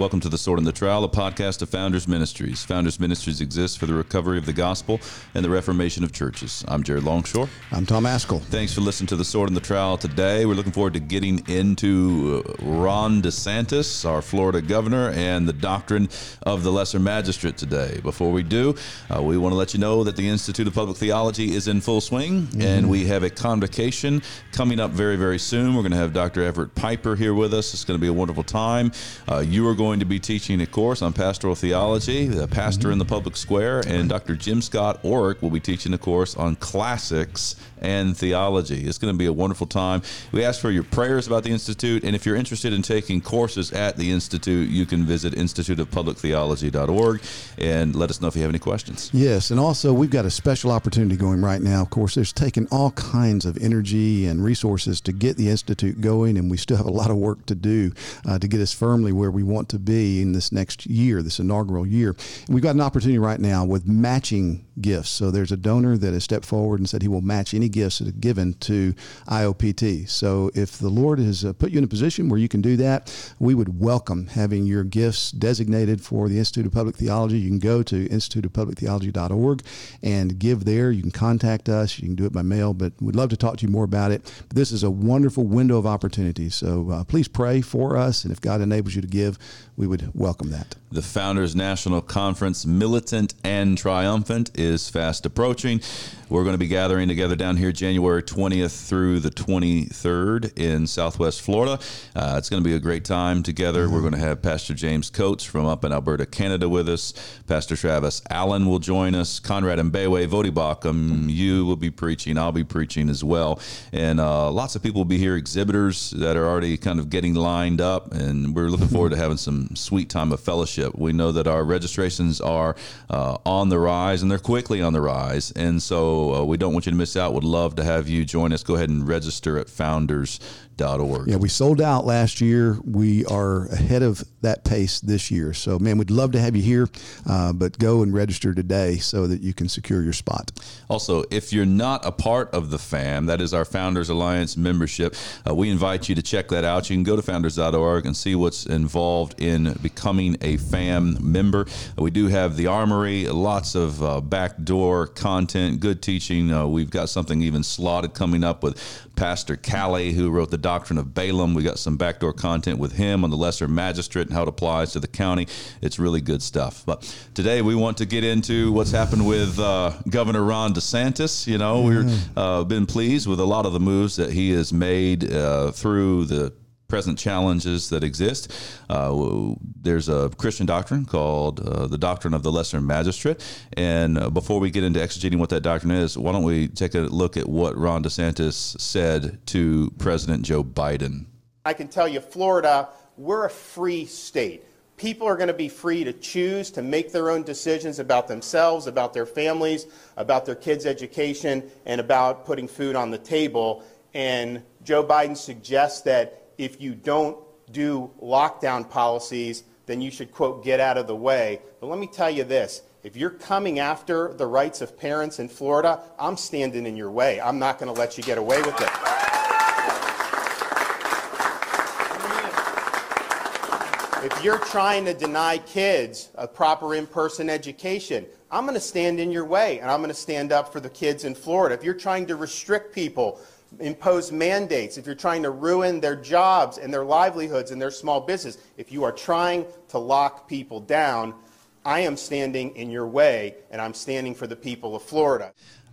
Welcome to The Sword and the Trowel, a podcast of Founders Ministries. Founders Ministries exists for the recovery of the gospel and the reformation of churches. I'm Jared Longshore. I'm Tom Ascol. Thanks for listening to The Sword and the Trowel today. We're looking forward to getting into uh, Ron DeSantis, our Florida governor, and the doctrine of the lesser magistrate today. Before we do, uh, we want to let you know that the Institute of Public Theology is in full swing, mm-hmm. and we have a convocation coming up very, very soon. We're going to have Dr. Everett Piper here with us. It's going to be a wonderful time. Uh, you are going going to be teaching a course on pastoral theology, the pastor mm-hmm. in the public square, and Dr. Jim Scott Orrick will be teaching a course on classics and theology. It's going to be a wonderful time. We ask for your prayers about the Institute, and if you're interested in taking courses at the Institute, you can visit instituteofpublictheology.org and let us know if you have any questions. Yes, and also we've got a special opportunity going right now. Of course, there's taken all kinds of energy and resources to get the Institute going, and we still have a lot of work to do uh, to get us firmly where we want to be in this next year, this inaugural year. And we've got an opportunity right now with matching gifts. So there's a donor that has stepped forward and said he will match any gifts that are given to IOPT. So if the Lord has uh, put you in a position where you can do that, we would welcome having your gifts designated for the Institute of Public Theology. You can go to instituteofpublictheology.org and give there. You can contact us. You can do it by mail, but we'd love to talk to you more about it. But this is a wonderful window of opportunity. So uh, please pray for us, and if God enables you to give, we would welcome that. The Founders National Conference, militant and triumphant, is fast approaching. We're going to be gathering together down here January 20th through the 23rd in Southwest Florida. Uh, it's going to be a great time together. Mm-hmm. We're going to have Pastor James Coates from up in Alberta, Canada with us. Pastor Travis Allen will join us. Conrad Mbewe, Voddie Baucham, you will be preaching. I'll be preaching as well. And uh, lots of people will be here, exhibitors that are already kind of getting lined up. And we're looking forward to having some sweet time of fellowship. We know that our registrations are uh, on the rise and they're quickly on the rise. And so uh, we don't want you to miss out. Would love to have you join us. Go ahead and register at founders yeah, we sold out last year. We are ahead of that pace this year. So, man, we'd love to have you here, uh, but go and register today so that you can secure your spot. Also, if you're not a part of the FAM, that is our Founders Alliance membership, uh, we invite you to check that out. You can go to founders.org and see what's involved in becoming a FAM member. We do have the Armory, lots of uh, backdoor content, good teaching. Uh, we've got something even slotted coming up with Pastor Callie, who wrote the Doctrine of Balaam. We got some backdoor content with him on the Lesser Magistrate and how it applies to the county. It's really good stuff. But today we want to get into what's happened with uh, Governor Ron DeSantis. You know, we've uh, been pleased with a lot of the moves that he has made uh, through the present challenges that exist. Uh, there's a Christian doctrine called uh, the doctrine of the lesser magistrate. And uh, before we get into exegeting what that doctrine is, why don't we take a look at what Ron DeSantis said to President Joe Biden? I can tell you, Florida, we're a free state. People are going to be free to choose to make their own decisions about themselves, about their families, about their kids' education, and about putting food on the table. And Joe Biden suggests that if you don't do lockdown policies, then you should, quote, get out of the way. But let me tell you this if you're coming after the rights of parents in Florida, I'm standing in your way. I'm not going to let you get away with it. If you're trying to deny kids a proper in person education, I'm going to stand in your way and I'm going to stand up for the kids in Florida. If you're trying to restrict people impose mandates, if you're trying to ruin their jobs and their livelihoods and their small business, if you are trying to lock people down, I am standing in your way and I'm standing for the people of Florida.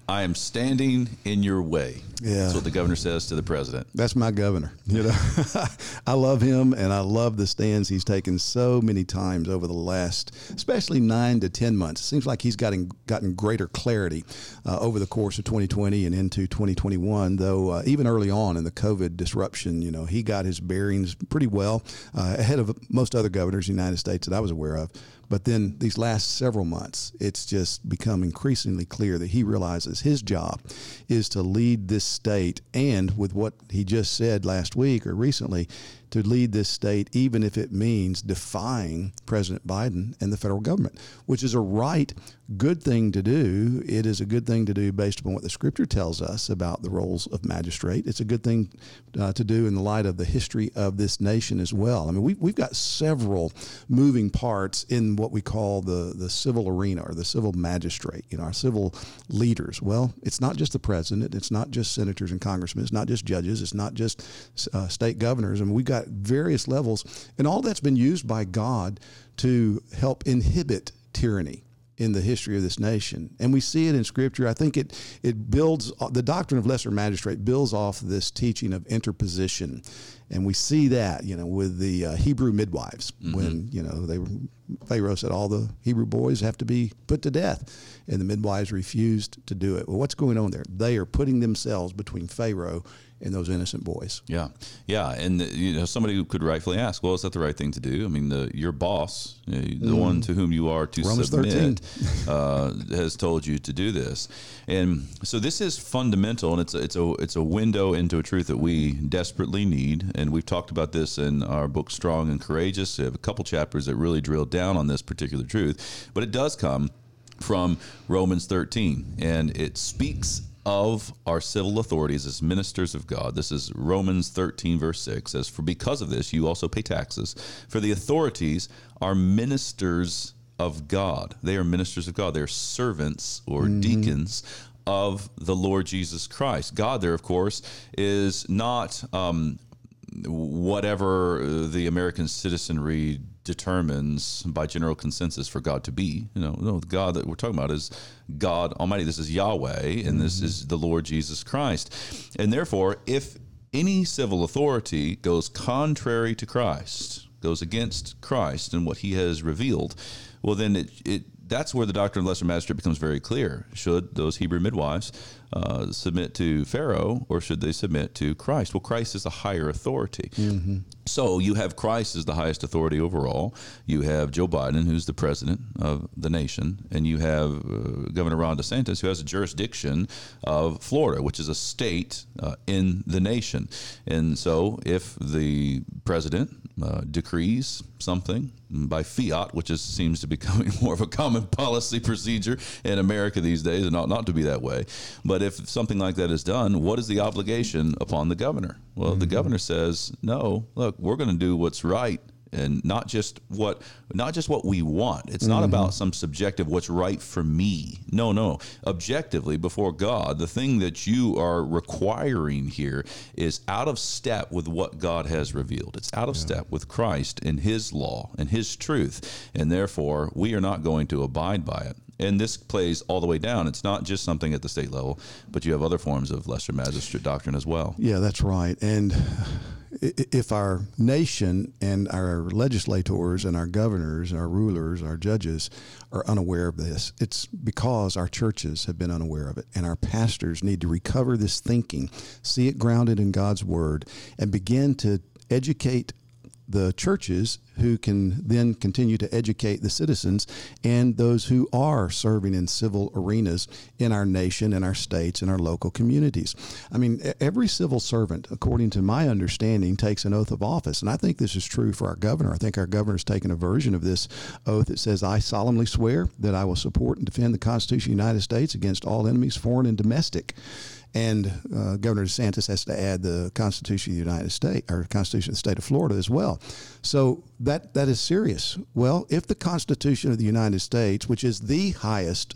I am standing in your way. Yeah. That's what the governor says to the president. That's my governor. You know, I love him and I love the stands he's taken so many times over the last, especially nine to 10 months. It seems like he's gotten, gotten greater clarity uh, over the course of 2020 and into 2021, though uh, even early on in the COVID disruption, you know, he got his bearings pretty well uh, ahead of most other governors in the United States that I was aware of. But then these last several months, it's just become increasingly clear that he realizes his job is to lead this state and with what he just said last week or recently, to lead this state, even if it means defying President Biden and the federal government, which is a right, good thing to do. It is a good thing to do based upon what the scripture tells us about the roles of magistrate. It's a good thing uh, to do in the light of the history of this nation as well. I mean, we, we've got several moving parts in what we call the, the civil arena or the civil magistrate, you know, our civil leaders. Well, it's not just the president, it's not just senators and congressmen, it's not just judges, it's not just uh, state governors. I mean, we've got various levels, and all that's been used by God to help inhibit tyranny in the history of this nation. And we see it in scripture. I think it it builds the doctrine of lesser magistrate builds off this teaching of interposition. And we see that, you know, with the uh, Hebrew midwives mm-hmm. when, you know, they were Pharaoh said all the Hebrew boys have to be put to death and the midwives refused to do it. Well, what's going on there? They are putting themselves between Pharaoh and those innocent boys. Yeah, yeah, and you know somebody who could rightfully ask, well, is that the right thing to do? I mean, the, your boss, the mm. one to whom you are to Romans submit, uh, has told you to do this, and so this is fundamental, and it's a, it's a it's a window into a truth that we desperately need, and we've talked about this in our book Strong and Courageous. We have a couple chapters that really drill down on this particular truth, but it does come from Romans 13, and it speaks of our civil authorities as ministers of God. This is Romans 13, verse 6 says, For because of this, you also pay taxes. For the authorities are ministers of God. They are ministers of God. They are servants or mm-hmm. deacons of the Lord Jesus Christ. God, there, of course, is not um, whatever the American citizenry determines by general consensus for God to be. You know, no, the God that we're talking about is God Almighty. This is Yahweh, and mm-hmm. this is the Lord Jesus Christ. And therefore, if any civil authority goes contrary to Christ, goes against Christ and what He has revealed, well, then it, it that's where the doctrine of lesser magistrate becomes very clear. Should those Hebrew midwives uh, submit to Pharaoh or should they submit to Christ? Well, Christ is the higher authority. Mm-hmm. So you have Christ as the highest authority overall. You have Joe Biden, who's the president of the nation, and you have uh, Governor Ron DeSantis, who has a jurisdiction of Florida, which is a state uh, in the nation. And so if the president uh, decrees something by fiat, which is, seems to be becoming more of a common policy procedure in America these days, and ought not to be that way. But if something like that is done, what is the obligation upon the governor? Well, mm-hmm. the governor says, no, look, we're going to do what's right and not just what not just what we want it's mm-hmm. not about some subjective what's right for me no no objectively before god the thing that you are requiring here is out of step with what god has revealed it's out of yeah. step with christ and his law and his truth and therefore we are not going to abide by it and this plays all the way down. It's not just something at the state level, but you have other forms of lesser magistrate doctrine as well. Yeah, that's right. And if our nation and our legislators and our governors, our rulers, our judges are unaware of this, it's because our churches have been unaware of it. And our pastors need to recover this thinking, see it grounded in God's word, and begin to educate the churches who can then continue to educate the citizens and those who are serving in civil arenas in our nation, in our states, in our local communities. I mean, every civil servant, according to my understanding, takes an oath of office. And I think this is true for our governor. I think our governor's taken a version of this oath that says, I solemnly swear that I will support and defend the Constitution of the United States against all enemies, foreign and domestic and uh, Governor DeSantis has to add the Constitution of the United States or Constitution of the state of Florida as well. So that that is serious. Well, if the Constitution of the United States, which is the highest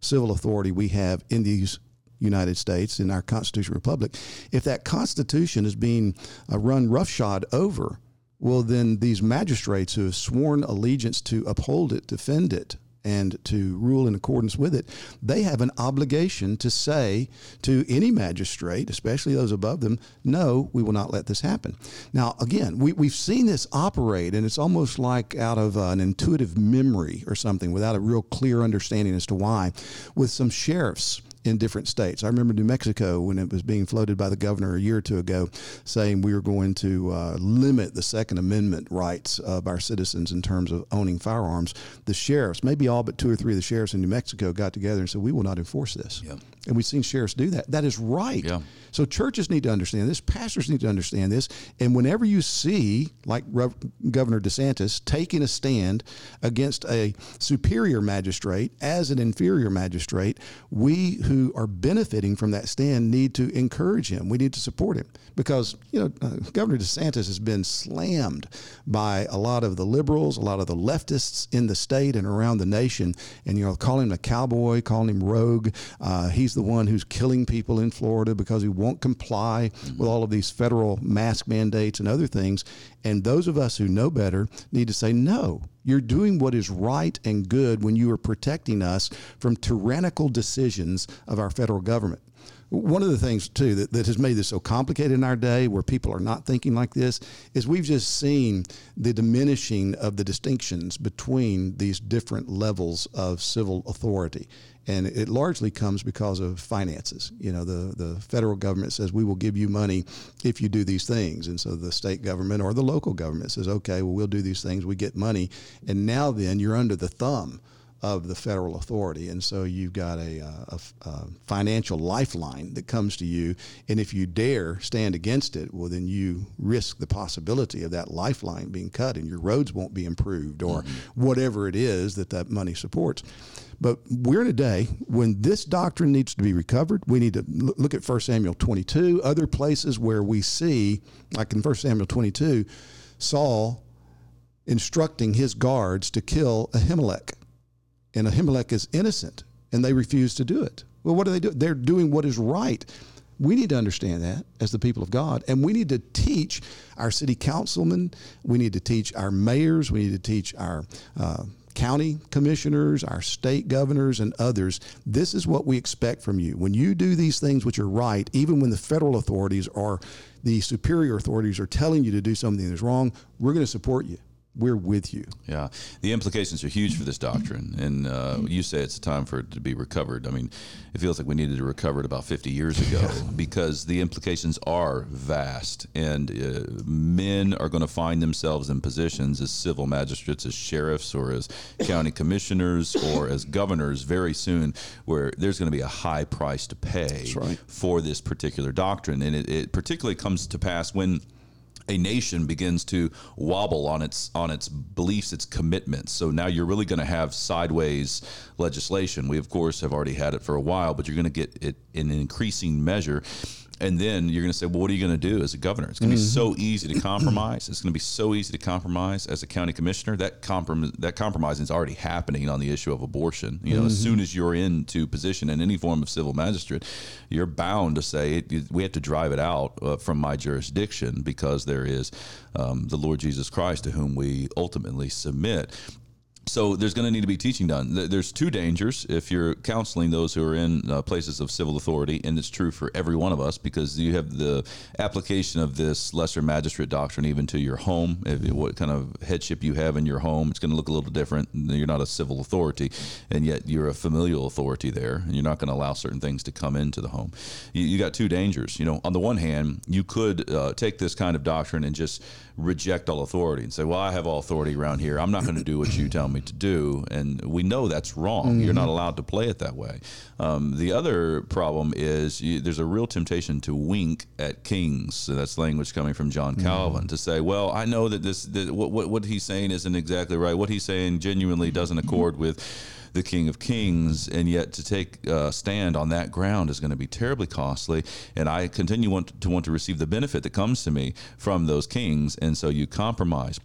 civil authority we have in these United States in our constitutional republic, if that Constitution is being uh, run roughshod over, well, then these magistrates who have sworn allegiance to uphold it, defend it, and to rule in accordance with it, they have an obligation to say to any magistrate, especially those above them, no, we will not let this happen. Now, again, we, we've seen this operate, and it's almost like out of an intuitive memory or something without a real clear understanding as to why, with some sheriffs in different states. I remember New Mexico when it was being floated by the governor a year or two ago, saying we were going to uh, limit the Second Amendment rights of our citizens in terms of owning firearms. The sheriffs, maybe all but two or three of the sheriffs in New Mexico, got together and said, "We will not enforce this." And we've seen sheriffs do that. That is right. Yeah. So churches need to understand this. Pastors need to understand this. And whenever you see, like Rev- Governor DeSantis, taking a stand against a superior magistrate as an inferior magistrate, we who are benefiting from that stand need to encourage him. We need to support him because you know uh, Governor DeSantis has been slammed by a lot of the liberals, a lot of the leftists in the state and around the nation, and you know calling him a cowboy, calling him rogue. Uh, he's the one who's killing people in Florida because he won't comply with mm-hmm. all of these federal mask mandates and other things. And those of us who know better need to say, no, you're doing what is right and good when you are protecting us from tyrannical decisions of our federal government. One of the things, too, that, that has made this so complicated in our day where people are not thinking like this is we've just seen the diminishing of the distinctions between these different levels of civil authority. And it largely comes because of finances. You know, the, the federal government says, we will give you money if you do these things. And so the state government or the local government says, okay, well, we'll do these things, we get money. And now then you're under the thumb of the federal authority. And so you've got a, a, a, financial lifeline that comes to you. And if you dare stand against it, well, then you risk the possibility of that lifeline being cut and your roads won't be improved or mm-hmm. whatever it is that that money supports. But we're in a day when this doctrine needs to be recovered. We need to look at 1 Samuel 22, other places where we see, like in 1 Samuel 22, Saul instructing his guards to kill Ahimelech and Ahimelech is innocent, and they refuse to do it. Well, what do they do? They're doing what is right. We need to understand that as the people of God, and we need to teach our city councilmen. We need to teach our mayors. We need to teach our uh, county commissioners, our state governors, and others. This is what we expect from you. When you do these things which are right, even when the federal authorities or the superior authorities are telling you to do something that's wrong, we're going to support you we're with you. Yeah, the implications are huge for this doctrine, and uh, you say it's a time for it to be recovered. I mean, it feels like we needed to recover it about 50 years ago because the implications are vast, and uh, men are going to find themselves in positions as civil magistrates, as sheriffs, or as county commissioners, or as governors very soon, where there's going to be a high price to pay right. for this particular doctrine, and it, it particularly comes to pass when a nation begins to wobble on its on its beliefs, its commitments. So now you're really going to have sideways legislation. We of course have already had it for a while, but you're going to get it in increasing measure and then you're going to say, well, what are you going to do as a governor? It's going to mm-hmm. be so easy to compromise. It's going to be so easy to compromise as a county commissioner. That comprom- that compromising is already happening on the issue of abortion. You know, mm-hmm. as soon as you're into position in any form of civil magistrate, you're bound to say we have to drive it out uh, from my jurisdiction because there is um, the Lord Jesus Christ to whom we ultimately submit so there's going to need to be teaching done. There's two dangers if you're counseling those who are in uh, places of civil authority, and it's true for every one of us because you have the application of this lesser magistrate doctrine even to your home. If, what kind of headship you have in your home, it's going to look a little different. You're not a civil authority, and yet you're a familial authority there, and you're not going to allow certain things to come into the home. You, you got two dangers. You know, on the one hand, you could uh, take this kind of doctrine and just reject all authority and say, "Well, I have all authority around here. I'm not going to do what you tell me to do." And we know that's wrong. Mm-hmm. You're not allowed to play it that way. Um, the other problem is you, there's a real temptation to wink at kings. So that's language coming from John mm-hmm. Calvin mm-hmm. to say, "Well, I know that this that what, what what he's saying isn't exactly right. What he's saying genuinely doesn't accord with." the King of Kings, and yet to take a stand on that ground is going to be terribly costly. And I continue want to want to receive the benefit that comes to me from those kings, and so you compromise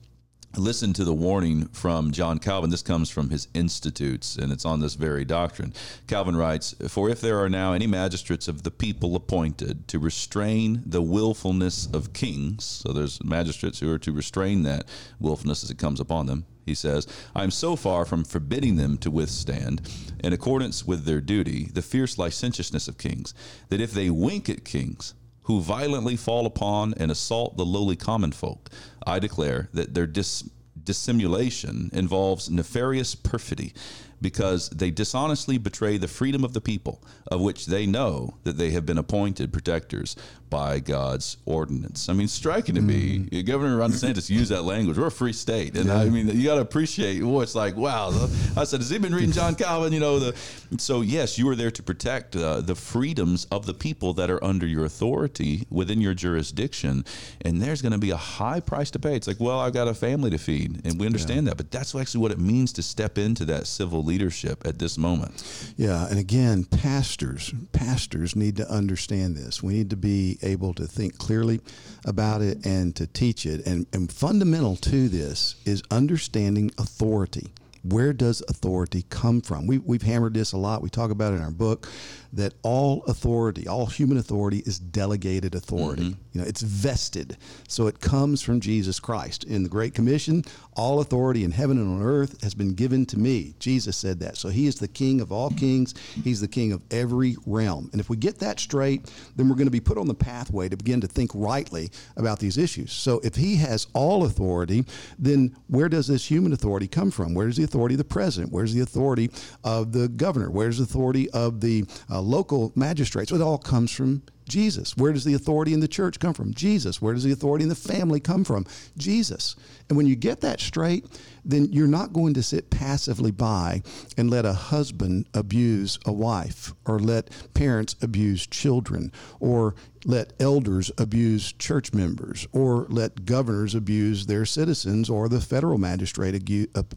listen to the warning from John Calvin. This comes from his Institutes, and it's on this very doctrine. Calvin writes For if there are now any magistrates of the people appointed to restrain the willfulness of kings, so there's magistrates who are to restrain that willfulness as it comes upon them, he says, I am so far from forbidding them to withstand, in accordance with their duty, the fierce licentiousness of kings, that if they wink at kings, who violently fall upon and assault the lowly common folk, I declare that their dis- dissimulation involves nefarious perfidy, because they dishonestly betray the freedom of the people, of which they know that they have been appointed protectors by God's ordinance. I mean, striking to me, Mm. Governor Ron DeSantis used that language. We're a free state, and I mean, you got to appreciate. Well, it's like, wow. I said, has he been reading John Calvin? You know, the so yes, you are there to protect uh, the freedoms of the people that are under your authority within your jurisdiction, and there's going to be a high price to pay. It's like, well, I've got a family to feed, and we understand that, but that's actually what it means to step into that civil leadership at this moment. Yeah, and again, pastors, pastors need to understand this. We need to be able to think clearly about it and to teach it. And, and fundamental to this is understanding authority. Where does authority come from? We, we've hammered this a lot. We talk about it in our book that all authority, all human authority, is delegated authority. You know, it's vested. So it comes from Jesus Christ. In the Great Commission, all authority in heaven and on earth has been given to me. Jesus said that. So he is the king of all kings. He's the king of every realm. And if we get that straight, then we're going to be put on the pathway to begin to think rightly about these issues. So if he has all authority, then where does this human authority come from? Where's the authority of the president? Where's the authority of the governor? Where's the authority of the uh, local magistrates? It all comes from Jesus. Where does the authority in the church come from? Jesus. Where does the authority in the family come from? Jesus. And when you get that straight, then you're not going to sit passively by and let a husband abuse a wife or let parents abuse children or let elders abuse church members or let governors abuse their citizens or the federal magistrate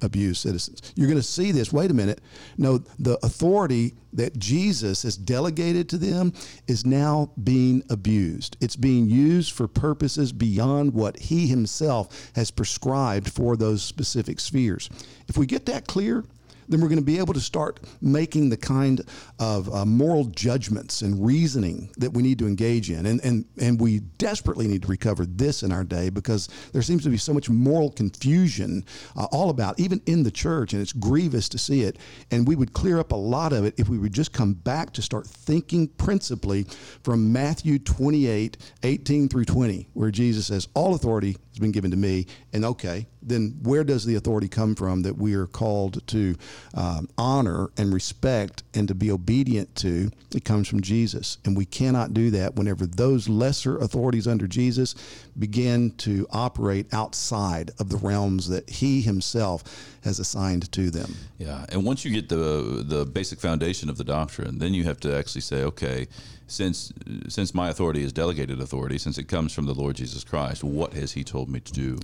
abuse citizens. You're going to see this. Wait a minute. No, the authority that Jesus has delegated to them is now being abused. It's being used for purposes beyond what he himself has prescribed for those specific spheres. If we get that clear, then we're going to be able to start making the kind of uh, moral judgments and reasoning that we need to engage in. And, and, and we desperately need to recover this in our day because there seems to be so much moral confusion uh, all about, even in the church, and it's grievous to see it. And we would clear up a lot of it if we would just come back to start thinking principally from Matthew 28 18 through 20, where Jesus says, All authority has been given to me. And okay, then where does the authority come from that we are called to um, honor and respect and to be obedient to? It comes from Jesus. And we cannot do that whenever those lesser authorities under Jesus begin to operate outside of the realms that he himself has assigned to them. Yeah, and once you get the the basic foundation of the doctrine, then you have to actually say, okay, since since my authority is delegated authority, since it comes from the Lord Jesus Christ, what has He told me to do?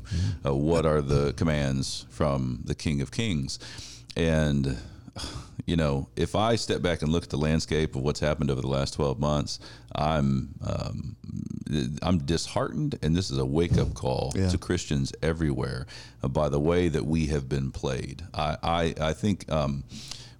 Uh, what are the commands from the King of Kings? And you know, if I step back and look at the landscape of what's happened over the last twelve months, I'm um, I'm disheartened, and this is a wake up call Yeah. to Christians everywhere uh, by the way that we have been played. I I, I think. Um,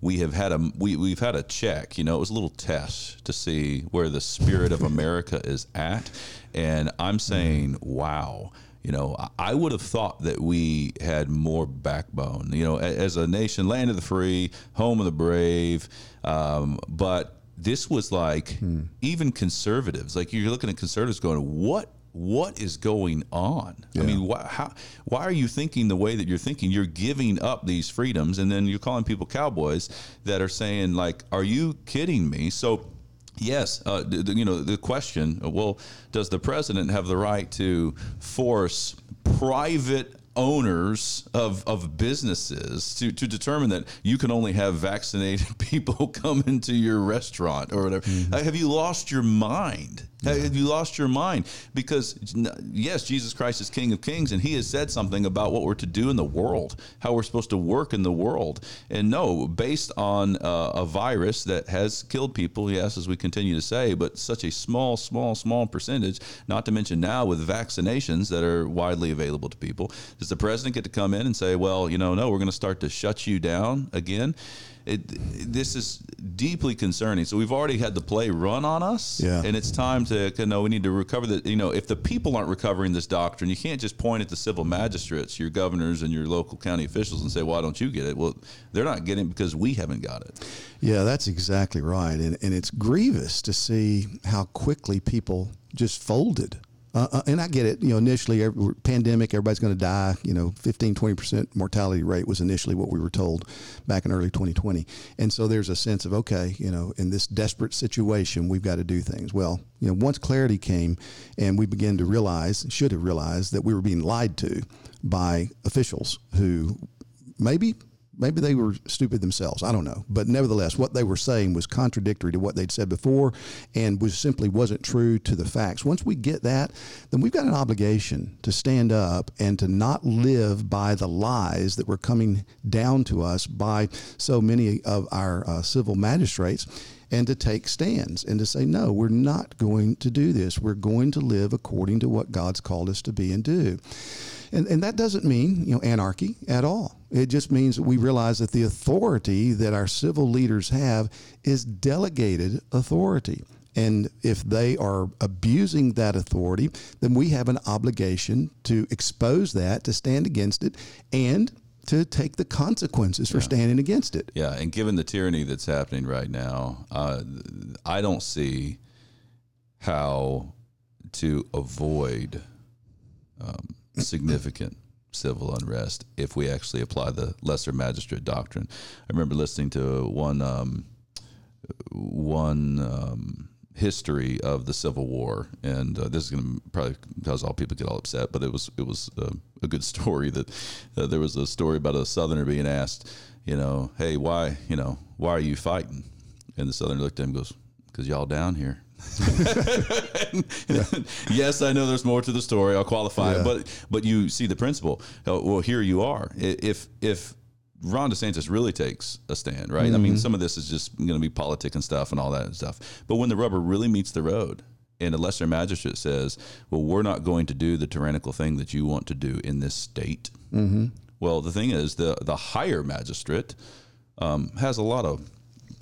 we have had a we, we've had a check you know it was a little test to see where the spirit of america is at and i'm saying wow you know I- would have thought that we had more backbone you know as a nation land of the free home of the brave um, but this was like even conservatives like you're looking at conservatives going what what is going on? I mean, why, how, why are you thinking the way that you're thinking? You're giving up these freedoms, and then you're calling people cowboys that are saying, like, "Are you kidding me?" So, yes, uh, the, you know, the question: Well, does the president have the right to force private owners of, of businesses to, to determine that you can only have vaccinated people come into your restaurant or whatever. Uh, have you lost your mind? Have you lost your mind? Because yes, Jesus Christ is King of Kings, and He has said something about what we're to do in the world, how we're supposed to work in the world. And no, based on uh, a virus that has killed people, yes, as we continue to say, but such a small, small, small percentage. Not to mention now with vaccinations that are widely available to people, does the president get to come in and say, "Well, you know, no, we're going to start to shut you down again"? It, this is deeply concerning. So we've already had the play run on us, Yeah. and it's time to you know we need to recover the you know if the people aren't recovering this doctrine, you can't just point at the civil magistrates, your governors and your local county officials, and say, "Why don't you get it?" Well, they're not getting it because we haven't got it. Yeah, that's exactly right. And, and it's grievous to see how quickly people just folded Uh, uh, and I get it. You know, initially, every, pandemic, everybody's going to die. You know, 15, 20% mortality rate was initially what we were told back in early 2020. And so there's a sense of, okay, you know, in this desperate situation, we've got to do things. Well, you know, once clarity came and we began to realize, should have realized, that we were being lied to by officials who maybe maybe they were stupid themselves. I don't know. But nevertheless, what they were saying was contradictory to what they'd said before and was simply wasn't true to the facts. Once we get that, then we've got an obligation to stand up and to not live by the lies that were coming down to us by so many of our uh, civil magistrates and to take stands and to say, no, we're not going to do this. We're going to live according to what God's called us to be and do. And, and that doesn't mean, you know, anarchy at all. It just means that we realize that the authority that our civil leaders have is delegated authority. And if they are abusing that authority, then we have an obligation to expose that, to stand against it, and to take the consequences for yeah. standing against it. Yeah, and given the tyranny that's happening right now, uh, I don't see how to avoid um, significant civil unrest if we actually apply the lesser magistrate doctrine. I remember listening to one um, one um, history of the Civil War, and uh, this is going to probably cause all people get all upset, but it was it was uh, a good story that uh, there was a story about a Southerner being asked, you know, hey, why you know why are you fighting? And the Southerner looked at him and goes, because y'all down here. yes, I know there's more to the story. I'll qualify yeah. but but you see the principle. Uh, well, here you are. If if Ron DeSantis really takes a stand, right? Mm-hmm. I mean, mm-hmm. some of this is just going to be politic and stuff and all that stuff. But when the rubber really meets the road, and a lesser magistrate says, "Well, we're not going to do the tyrannical thing that you want to do in this state." Mm-hmm. Well, the thing is, the the higher magistrate um, has a lot of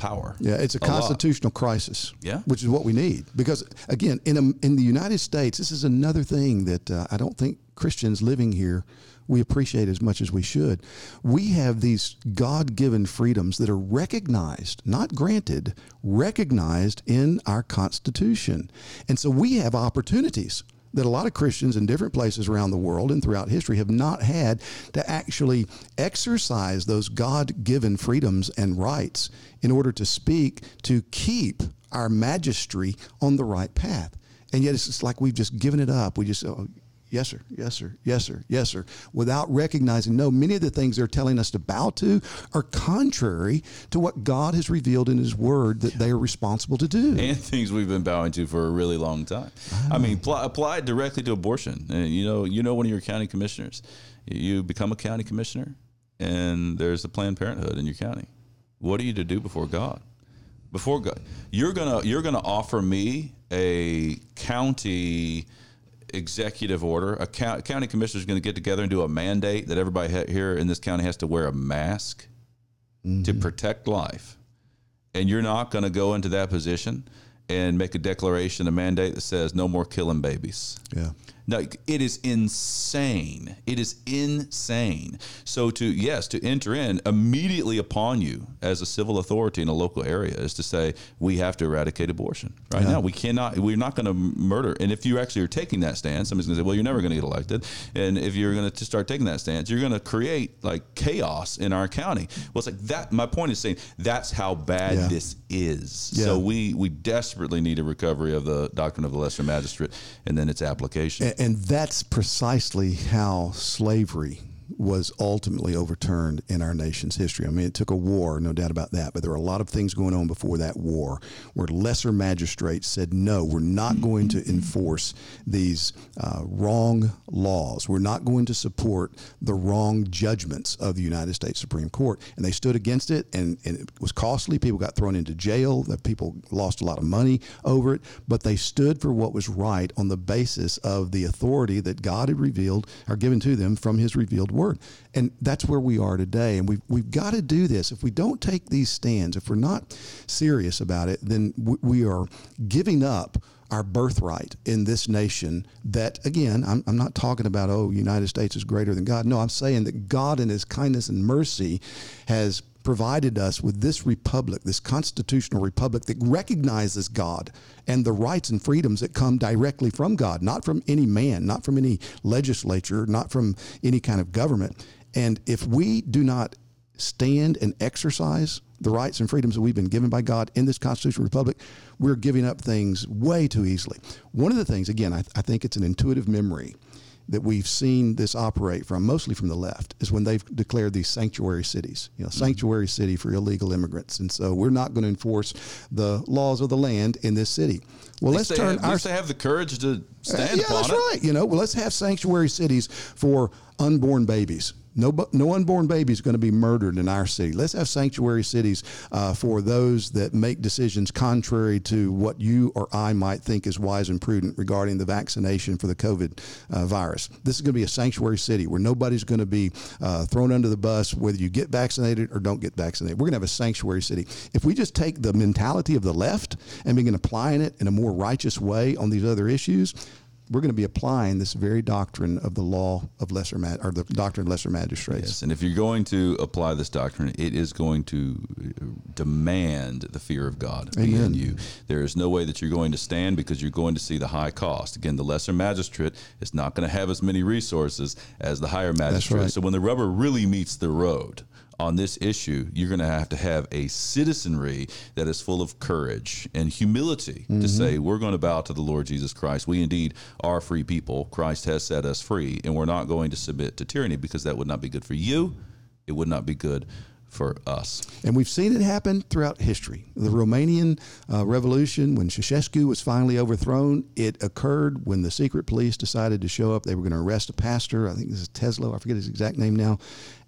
power. Yeah, it's a, a constitutional lot. crisis. Yeah, which is what we need because again, in a, in the United States, this is another thing that uh, I don't think Christians living here we appreciate as much as we should. We have these God given freedoms that are recognized, not granted, recognized in our Constitution. And so we have opportunities that a lot of Christians in different places around the world and throughout history have not had to actually exercise those God given freedoms and rights in order to speak to keep our magistry on the right path. And yet it's like we've just given it up. We just, oh, Yes, sir. Yes, sir. Yes, sir. Yes, sir. Without recognizing, no, many of the things they're telling us to bow to are contrary to what God has revealed in His Word that they are responsible to do. And things we've been bowing to for a really long time. I, I mean, pl- apply it directly to abortion. And you know, you know, one of your county commissioners, you become a county commissioner, and there's a Planned Parenthood in your county. What are you to do before God? Before God, you're gonna you're gonna offer me a county executive order. A county commissioner is going to get together and do a mandate that everybody here in this county has to wear a mask mm-hmm. to protect life. And you're not going to go into that position and make a declaration, a mandate that says no more killing babies. Yeah. No, it is insane. It is insane. So to yes, to enter in immediately upon you as a civil authority in a local area is to say we have to eradicate abortion. Right yeah. now, we cannot. We're not going to murder. And if you actually are taking that stance, somebody's going to say, "Well, you're never going to get elected." And if you're going to start taking that stance, you're going to create like chaos in our county. Well, it's like that. My point is saying that's how bad yeah. this is. Yeah. So we we desperately need a recovery of the doctrine of the lesser magistrate and then its application. And, and that's precisely how slavery was ultimately overturned in our nation's history. I mean, it took a war, no doubt about that, but there were a lot of things going on before that war where lesser magistrates said, no, we're not going to enforce these uh, wrong laws. We're not going to support the wrong judgments of the United States Supreme Court. And they stood against it, and, and it was costly. People got thrown into jail, that people lost a lot of money over it, but they stood for what was right on the basis of the authority that God had revealed or given to them from his revealed word. And that's where we are today. And we've, we've got to do this. If we don't take these stands, if we're not serious about it, then we are giving up our birthright in this nation that again I'm, I'm not talking about oh united states is greater than god no i'm saying that god in his kindness and mercy has provided us with this republic, this constitutional republic that recognizes God and the rights and freedoms that come directly from God, not from any man, not from any legislature, not from any kind of government. And if we do not stand and exercise the rights and freedoms that we've been given by God in this constitutional republic, we're giving up things way too easily. One of the things, again, I, I think it's an intuitive memory that we've seen this operate from, mostly from the left, is when they've declared these sanctuary cities, you know, sanctuary city for illegal immigrants. And so we're not going to enforce the laws of the land in this city. Well, let's turn have, our. At have the courage to stand uh, yeah, that's it. right. You know, well, let's have sanctuary cities for unborn babies. No, no unborn baby is going to be murdered in our city. Let's have sanctuary cities uh, for those that make decisions contrary to what you or I might think is wise and prudent regarding the vaccination for the COVID uh, virus. This is going to be a sanctuary city where nobody's going to be uh, thrown under the bus whether you get vaccinated or don't get vaccinated. We're going to have a sanctuary city. If we just take the mentality of the left and begin applying it in a more righteous way on these other issues, we're going to be applying this very doctrine of the law of lesser ma- or the doctrine of lesser magistrates. Yes, and if you're going to apply this doctrine, it is going to uh, demand the fear of God Amen. in you. There is no way that you're going to stand because you're going to see the high cost. Again, the lesser magistrate is not going to have as many resources as the higher magistrate. Right. So when the rubber really meets the road, on this issue, you're going to have to have a citizenry that is full of courage and humility mm-hmm. to say, we're going to bow to the Lord Jesus Christ. We indeed are free people. Christ has set us free, and we're not going to submit to tyranny because that would not be good for you. It would not be good for us. And we've seen it happen throughout history. The Romanian uh, Revolution, when Ceausescu was finally overthrown, it occurred when the secret police decided to show up. They were going to arrest a pastor. I think this is Tesla. I forget his exact name now.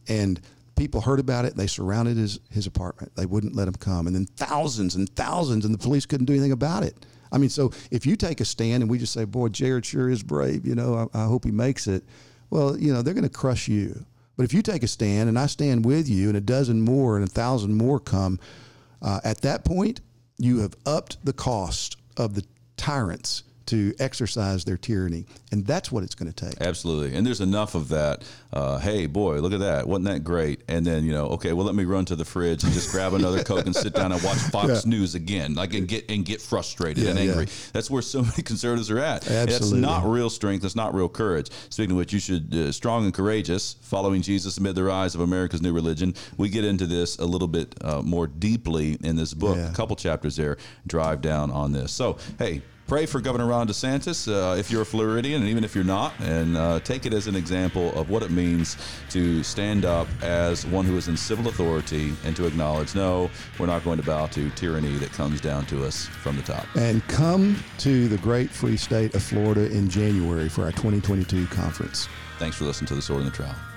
And people heard about it. They surrounded his, his apartment. They wouldn't let him come. And then thousands and thousands, and the police couldn't do anything about it. I mean, so if you take a stand and we just say, boy, Jared sure is brave, you know, I, I hope he makes it, well, you know, they're going to crush you. But if you take a stand and I stand with you and a dozen more and a thousand more come, uh, at that point, you have upped the cost of the tyrants to exercise their tyranny. And that's what it's going to take. Absolutely. And there's enough of that. Uh, hey, boy, look at that. Wasn't that great? And then, you know, okay, well, let me run to the fridge and just grab another Coke and sit down and watch Fox yeah. News again, like, and get, and get frustrated yeah, and angry. Yeah. That's where so many conservatives are at. Absolutely. That's not real strength. That's not real courage. Speaking of which, you should, uh, strong and courageous, following Jesus amid the rise of America's new religion. We get into this a little bit uh, more deeply in this book. A couple chapters there drive down on this. So, hey, pray for Governor Ron DeSantis uh, if you're a Floridian, and even if you're not, and uh, take it as an example of what it means to stand up as one who is in civil authority and to acknowledge, no, we're not going to bow to tyranny that comes down to us from the top. And come to the great free state of Florida in January for our 2022 conference. Thanks for listening to The Sword and the Trowel.